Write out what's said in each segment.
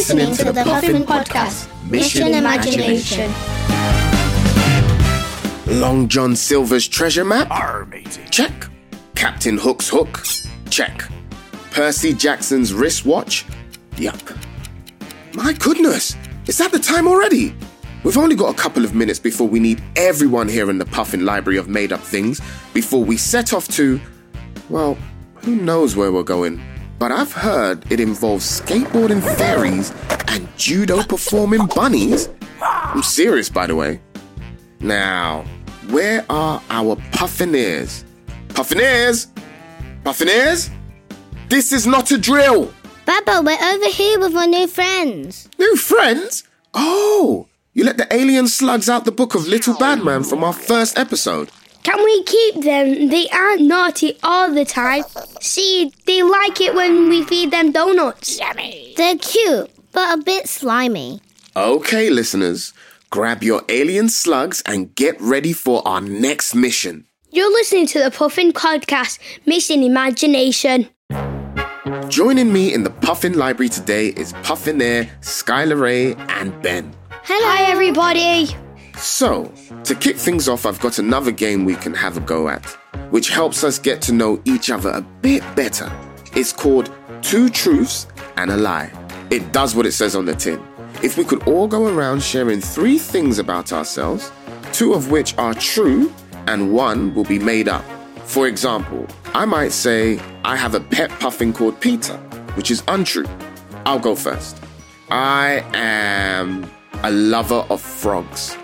listening to the Puffin Podcast, Mission Imagination. Long John Silver's treasure map? Arr, matey. Check. Captain Hook's hook? Check. Percy Jackson's wristwatch? Yup. My goodness, is that the time already? We've only got a couple of minutes before we need everyone here in the Puffin Library of Made Up Things before we set off to, well, who knows where we're going. But I've heard it involves skateboarding fairies and judo performing bunnies. I'm serious, by the way. Now, where are our Puffineers? Puffineers? Puffineers? This is not a drill! Baba, we're over here with our new friends. New friends? Oh, you let the alien slugs out the book of Little Badman from our first episode. Can we keep them? They aren't naughty all the time. See, they like it when we feed them donuts. Yummy. They're cute, but a bit slimy. Okay, listeners, grab your alien slugs and get ready for our next mission. You're listening to the Puffin Podcast, Mission Imagination. Joining me in the Puffin Library today is Puffineer, Skylar Ray, and Ben. Hello. Hi, everybody. So, to kick things off, I've got another game we can have a go at, which helps us get to know each other a bit better. It's called Two Truths and a Lie. It does what it says on the tin. If we could all go around sharing three things about ourselves, two of which are true and one will be made up. For example, I might say, I have a pet puffin called Peter, which is untrue. I'll go first. I am a lover of frogs.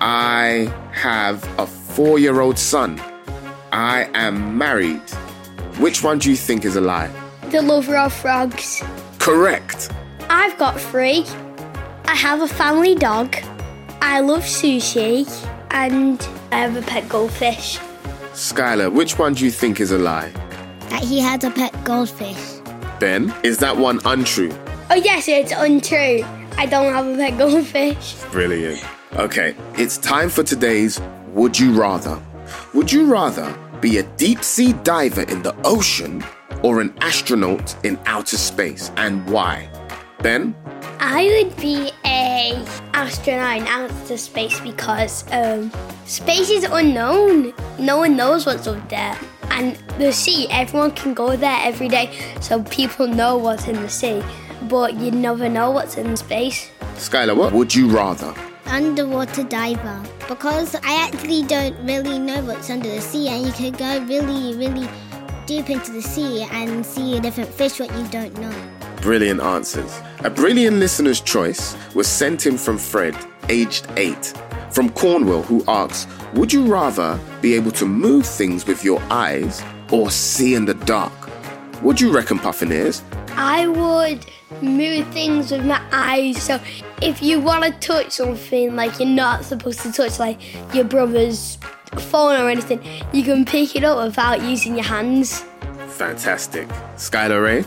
I have a four year old son. I am married. Which one do you think is a lie? The lover of frogs. Correct. I've got three. I have a family dog. I love sushi. And I have a pet goldfish. Skylar, which one do you think is a lie? That he has a pet goldfish. Ben, is that one untrue? Oh, yes, it's untrue. I don't have a pet goldfish. Brilliant. Okay, it's time for today's Would You Rather. Would you rather be a deep sea diver in the ocean or an astronaut in outer space and why? Ben? I would be a astronaut in outer space because um, space is unknown. No one knows what's up there. And the sea, everyone can go there every day, so people know what's in the sea. But you never know what's in space. Skylar, what would you rather? Underwater diver. Because I actually don't really know what's under the sea, and you could go really, really deep into the sea and see a different fish what you don't know. Brilliant answers. A brilliant listener's choice was sent in from Fred, aged 8, from Cornwall, who asks Would you rather be able to move things with your eyes or see in the dark? What do you reckon, Puffineers? I would move things with my eyes. So if you want to touch something like you're not supposed to touch, like your brother's phone or anything, you can pick it up without using your hands. Fantastic. Skylar Ray?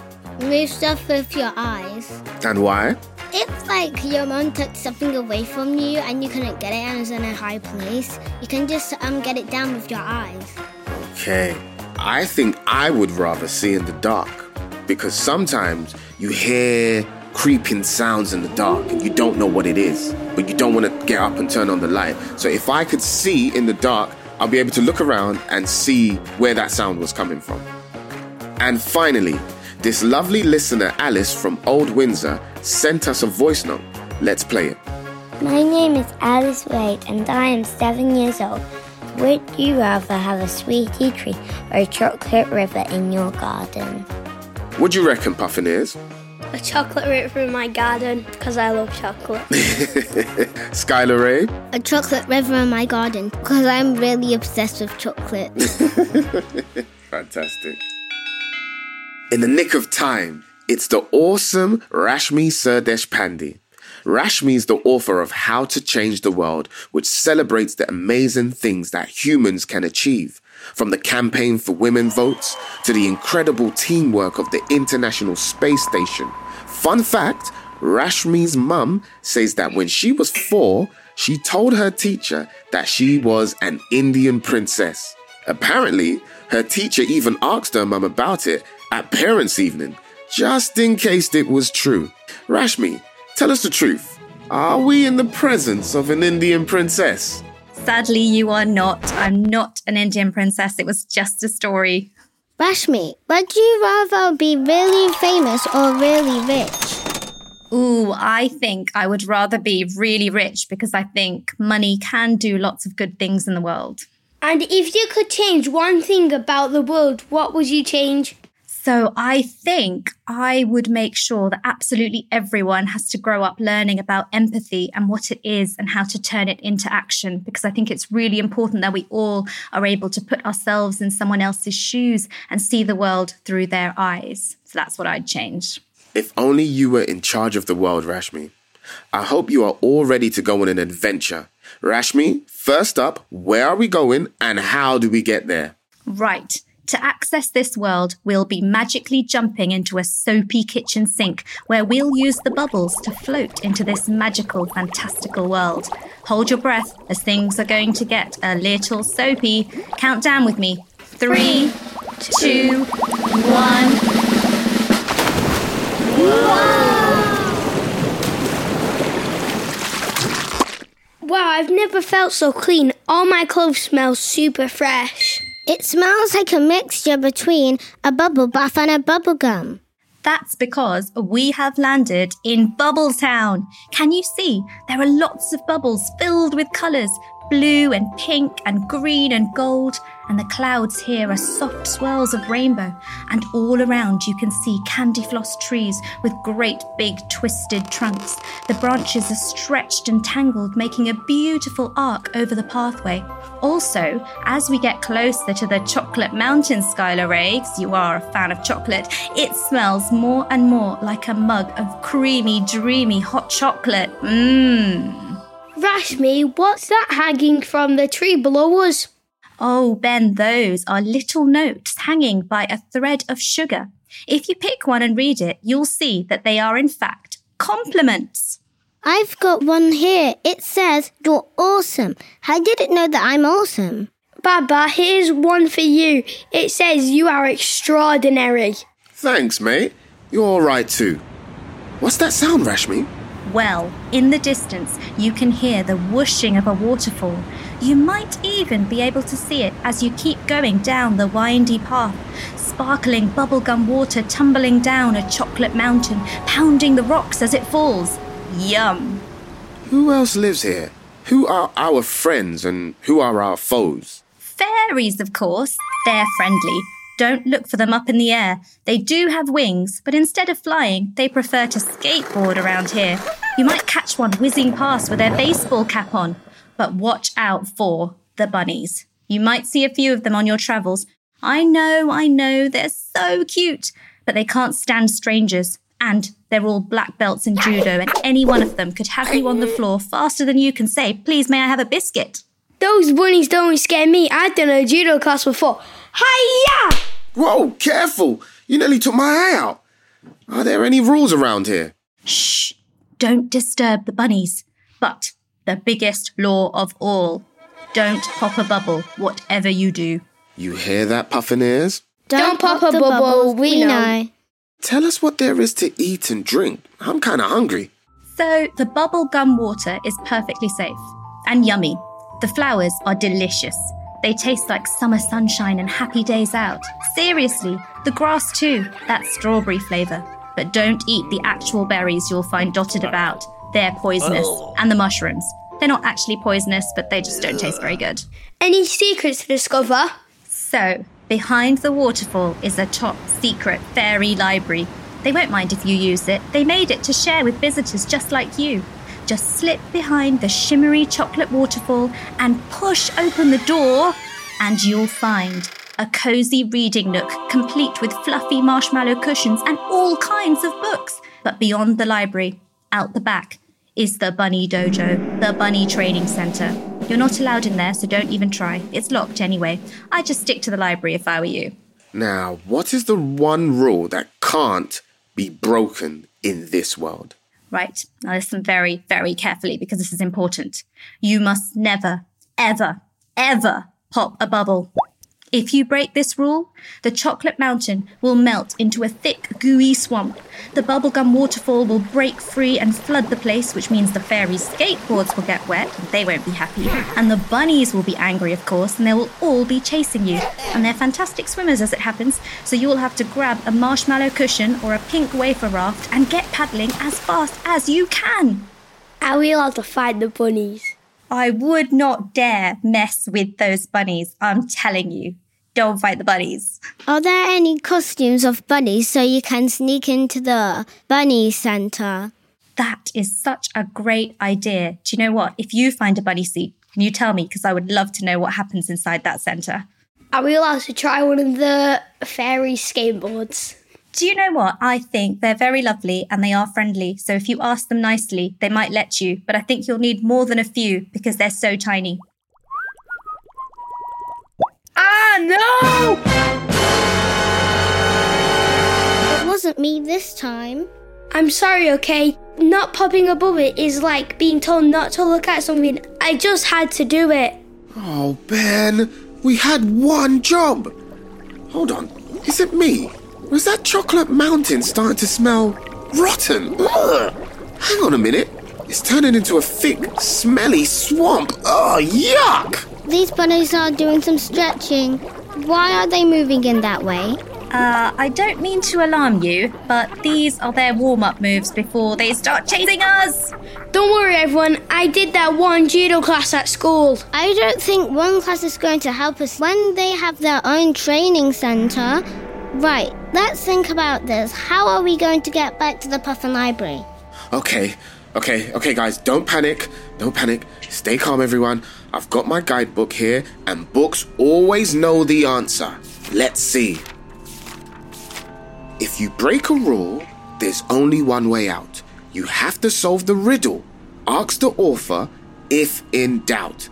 Move stuff with your eyes. And why? If like your mom took something away from you and you couldn't get it and it's in a high place, you can just um get it down with your eyes. Okay. I think I would rather see in the dark because sometimes you hear creeping sounds in the dark and you don't know what it is, but you don't want to get up and turn on the light. So if I could see in the dark, I'll be able to look around and see where that sound was coming from. And finally, this lovely listener, Alice from Old Windsor, sent us a voice note. Let's play it. My name is Alice Wade and I am seven years old. Would you rather have a sweetie tree or a chocolate river in your garden? What do you reckon, puffin Puffineers? A chocolate river in my garden because I love chocolate. Skylar Ray? A chocolate river in my garden because I'm really obsessed with chocolate. Fantastic. In the nick of time, it's the awesome Rashmi Sirdeshpande. Rashmi is the author of How to Change the World, which celebrates the amazing things that humans can achieve. From the campaign for women votes to the incredible teamwork of the International Space Station. Fun fact Rashmi's mum says that when she was four, she told her teacher that she was an Indian princess. Apparently, her teacher even asked her mum about it at parents' evening, just in case it was true. Rashmi, tell us the truth. Are we in the presence of an Indian princess? Sadly, you are not. I'm not an Indian princess. It was just a story. Rashmi, would you rather be really famous or really rich? Ooh, I think I would rather be really rich because I think money can do lots of good things in the world. And if you could change one thing about the world, what would you change? So I think I would make sure that absolutely everyone has to grow up learning about empathy and what it is and how to turn it into action. Because I think it's really important that we all are able to put ourselves in someone else's shoes and see the world through their eyes. So that's what I'd change. If only you were in charge of the world, Rashmi. I hope you are all ready to go on an adventure. Rashmi, first up, where are we going and how do we get there? Right. To access this world, we'll be magically jumping into a soapy kitchen sink where we'll use the bubbles to float into this magical, fantastical world. Hold your breath as things are going to get a little soapy. Count down with me. Three, two, one. Wow, I've never felt so clean. All my clothes smell super fresh. It smells like a mixture between a bubble bath and a bubble gum. That's because we have landed in Bubbletown. Can you see? There are lots of bubbles filled with colours blue and pink and green and gold, and the clouds here are soft swirls of rainbow. And all around you can see candy floss trees with great big twisted trunks. The branches are stretched and tangled, making a beautiful arc over the pathway. Also, as we get closer to the chocolate mountain, Skylar Riggs, you are a fan of chocolate, it smells more and more like a mug of creamy, dreamy hot chocolate. Mmm. Rashmi, what's that hanging from the tree below us? Oh, Ben, those are little notes hanging by a thread of sugar. If you pick one and read it, you'll see that they are in fact compliments. I've got one here. It says, You're awesome. How did it know that I'm awesome? Baba, here's one for you. It says you are extraordinary. Thanks, mate. You're all right too. What's that sound, Rashmi? Well, in the distance, you can hear the whooshing of a waterfall. You might even be able to see it as you keep going down the windy path. Sparkling bubblegum water tumbling down a chocolate mountain, pounding the rocks as it falls. Yum! Who else lives here? Who are our friends and who are our foes? Fairies, of course. They're friendly. Don't look for them up in the air. They do have wings, but instead of flying, they prefer to skateboard around here. You might catch one whizzing past with their baseball cap on. But watch out for the bunnies. You might see a few of them on your travels. I know, I know, they're so cute, but they can't stand strangers. And they're all black belts in judo, and any one of them could have you on the floor faster than you can say, Please, may I have a biscuit? Those bunnies don't scare me. I've done a judo class before. Hiya! Whoa, careful! You nearly took my eye out. Are there any rules around here? Shh! Don't disturb the bunnies. But the biggest law of all don't pop a bubble, whatever you do. You hear that, Puffineers? Don't pop a bubble, we know. Tell us what there is to eat and drink. I'm kind of hungry. So, the bubble gum water is perfectly safe and yummy. The flowers are delicious. They taste like summer sunshine and happy days out. Seriously, the grass too, that strawberry flavour. But don't eat the actual berries you'll find dotted about. They're poisonous. Oh. And the mushrooms. They're not actually poisonous, but they just don't taste very good. Any secrets to discover? So, behind the waterfall is a top secret fairy library. They won't mind if you use it. They made it to share with visitors just like you. Just slip behind the shimmery chocolate waterfall and push open the door, and you'll find a cozy reading nook complete with fluffy marshmallow cushions and all kinds of books. But beyond the library, out the back, is the Bunny Dojo, the Bunny Training Center. You're not allowed in there, so don't even try. It's locked anyway. I'd just stick to the library if I were you. Now, what is the one rule that can't be broken in this world? Right. Now listen very, very carefully because this is important. You must never, ever, ever pop a bubble. If you break this rule, the chocolate mountain will melt into a thick, gooey swamp. The bubblegum waterfall will break free and flood the place, which means the fairies' skateboards will get wet and they won't be happy. And the bunnies will be angry, of course, and they will all be chasing you. And they're fantastic swimmers as it happens, so you will have to grab a marshmallow cushion or a pink wafer raft and get paddling as fast as you can. Are we allowed to fight the bunnies? I would not dare mess with those bunnies, I'm telling you. Don't fight the bunnies. Are there any costumes of bunnies so you can sneak into the bunny center? That is such a great idea. Do you know what? If you find a bunny suit, can you tell me? Because I would love to know what happens inside that center. Are we allowed to try one of the fairy skateboards? Do you know what? I think they're very lovely and they are friendly. So if you ask them nicely, they might let you. But I think you'll need more than a few because they're so tiny. No! It wasn't me this time. I'm sorry, okay? Not popping above it is like being told not to look at something. I just had to do it. Oh, Ben, we had one job. Hold on, is it me? Was that chocolate mountain starting to smell rotten? Ugh. Hang on a minute. It's turning into a thick, smelly swamp. Oh, yuck! These bunnies are doing some stretching. Why are they moving in that way? Uh, I don't mean to alarm you, but these are their warm up moves before they start chasing us. Don't worry, everyone. I did that one judo class at school. I don't think one class is going to help us when they have their own training center. Right, let's think about this. How are we going to get back to the Puffin Library? Okay, okay, okay, guys, don't panic. Don't panic. Stay calm, everyone. I've got my guidebook here, and books always know the answer. Let's see. If you break a rule, there's only one way out. You have to solve the riddle. Ask the author if in doubt.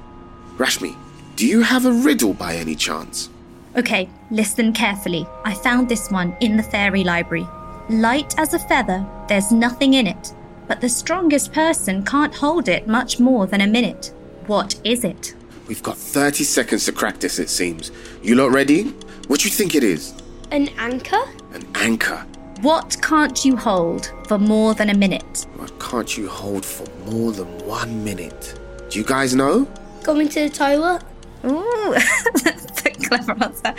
Rashmi, do you have a riddle by any chance? Okay, listen carefully. I found this one in the fairy library. Light as a feather, there's nothing in it, but the strongest person can't hold it much more than a minute. What is it? We've got 30 seconds to crack this, it seems. You lot ready? What do you think it is? An anchor? An anchor. What can't you hold for more than a minute? What can't you hold for more than one minute? Do you guys know? Going to the toilet? Ooh, that's a clever answer.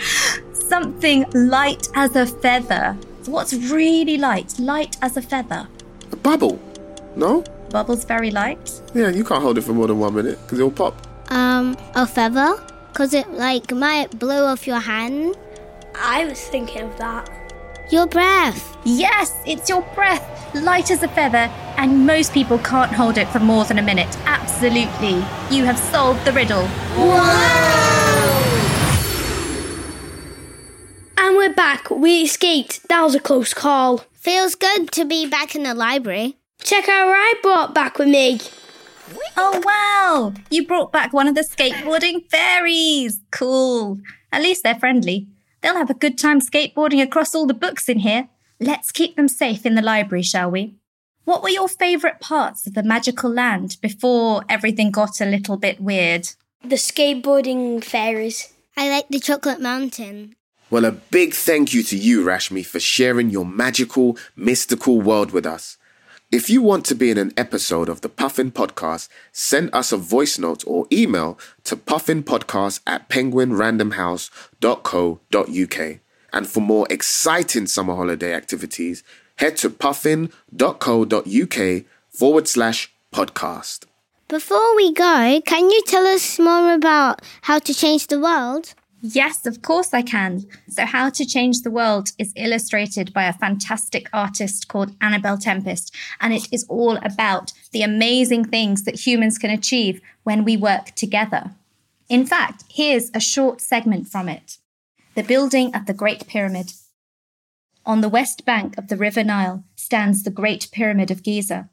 Something light as a feather. What's really light? Light as a feather. A bubble. No? Bubble's very light. Yeah, you can't hold it for more than one minute because it'll pop. Um, a feather? Cause it like might blow off your hand. I was thinking of that. Your breath. Yes, it's your breath, light as a feather, and most people can't hold it for more than a minute. Absolutely. You have solved the riddle. And we're back. We escaped. That was a close call. Feels good to be back in the library. Check out what I brought back with me. Oh, wow! You brought back one of the skateboarding fairies. Cool. At least they're friendly. They'll have a good time skateboarding across all the books in here. Let's keep them safe in the library, shall we? What were your favourite parts of the magical land before everything got a little bit weird? The skateboarding fairies. I like the chocolate mountain. Well, a big thank you to you, Rashmi, for sharing your magical, mystical world with us. If you want to be in an episode of the Puffin Podcast, send us a voice note or email to puffinpodcast at penguinrandomhouse.co.uk. And for more exciting summer holiday activities, head to puffin.co.uk forward slash podcast. Before we go, can you tell us more about how to change the world? Yes, of course I can. So, How to Change the World is illustrated by a fantastic artist called Annabel Tempest, and it is all about the amazing things that humans can achieve when we work together. In fact, here's a short segment from it The building of the Great Pyramid. On the west bank of the River Nile stands the Great Pyramid of Giza.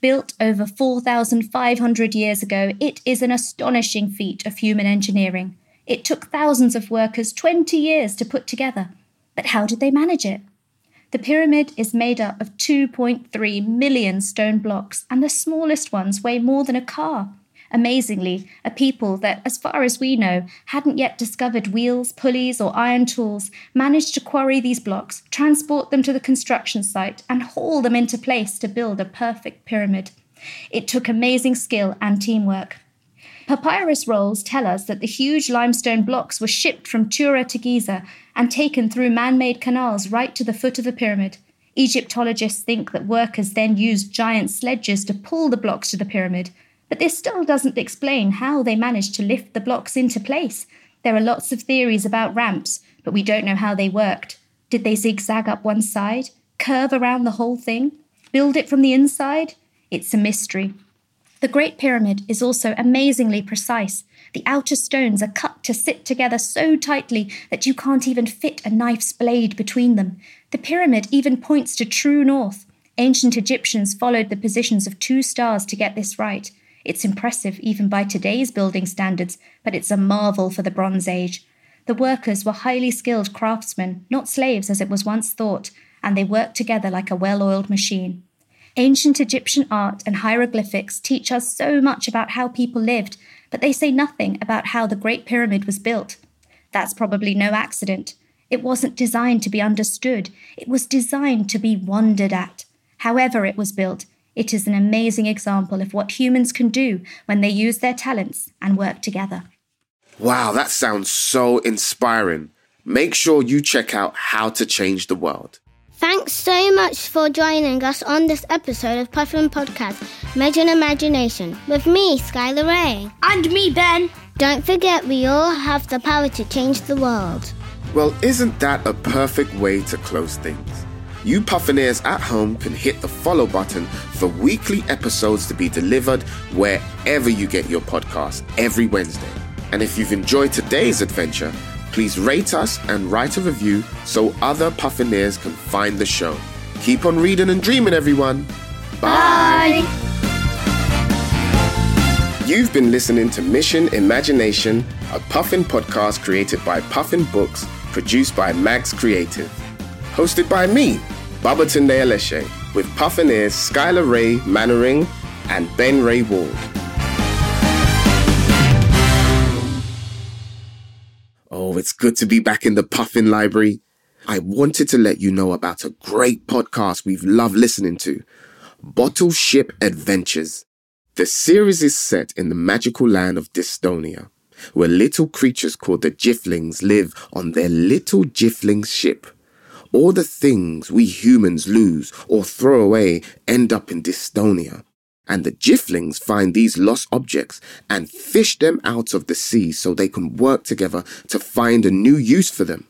Built over 4,500 years ago, it is an astonishing feat of human engineering. It took thousands of workers 20 years to put together. But how did they manage it? The pyramid is made up of 2.3 million stone blocks, and the smallest ones weigh more than a car. amazingly, a people that, as far as we know, hadn't yet discovered wheels, pulleys, or iron tools, managed to quarry these blocks, transport them to the construction site, and haul them into place to build a perfect pyramid. It took amazing skill and teamwork. Papyrus rolls tell us that the huge limestone blocks were shipped from Tura to Giza and taken through man made canals right to the foot of the pyramid. Egyptologists think that workers then used giant sledges to pull the blocks to the pyramid, but this still doesn't explain how they managed to lift the blocks into place. There are lots of theories about ramps, but we don't know how they worked. Did they zigzag up one side? Curve around the whole thing? Build it from the inside? It's a mystery. The Great Pyramid is also amazingly precise. The outer stones are cut to sit together so tightly that you can't even fit a knife's blade between them. The pyramid even points to true north. Ancient Egyptians followed the positions of two stars to get this right. It's impressive even by today's building standards, but it's a marvel for the Bronze Age. The workers were highly skilled craftsmen, not slaves as it was once thought, and they worked together like a well oiled machine. Ancient Egyptian art and hieroglyphics teach us so much about how people lived, but they say nothing about how the Great Pyramid was built. That's probably no accident. It wasn't designed to be understood, it was designed to be wondered at. However, it was built, it is an amazing example of what humans can do when they use their talents and work together. Wow, that sounds so inspiring. Make sure you check out How to Change the World. Thanks so much for joining us on this episode of Puffin Podcast, Imagine Imagination, with me, Skylar Ray. And me, Ben. Don't forget, we all have the power to change the world. Well, isn't that a perfect way to close things? You Puffineers at home can hit the follow button for weekly episodes to be delivered wherever you get your podcast every Wednesday. And if you've enjoyed today's adventure, Please rate us and write a review so other Puffineers can find the show. Keep on reading and dreaming, everyone. Bye. Bye. You've been listening to Mission Imagination, a Puffin podcast created by Puffin Books, produced by Mags Creative. Hosted by me, Babatunde Aleshe, with Puffineers Skylar Ray Mannering and Ben Ray Ward. It's good to be back in the Puffin Library. I wanted to let you know about a great podcast we've loved listening to Bottle Ship Adventures. The series is set in the magical land of Dystonia, where little creatures called the Jifflings live on their little Jiffling ship. All the things we humans lose or throw away end up in Dystonia and the Jifflings find these lost objects and fish them out of the sea so they can work together to find a new use for them.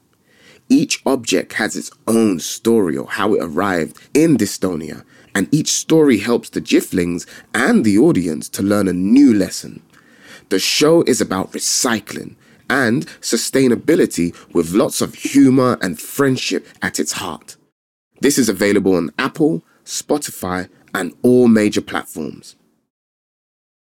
Each object has its own story or how it arrived in Dystonia, and each story helps the Jifflings and the audience to learn a new lesson. The show is about recycling and sustainability with lots of humor and friendship at its heart. This is available on Apple, Spotify, and all major platforms.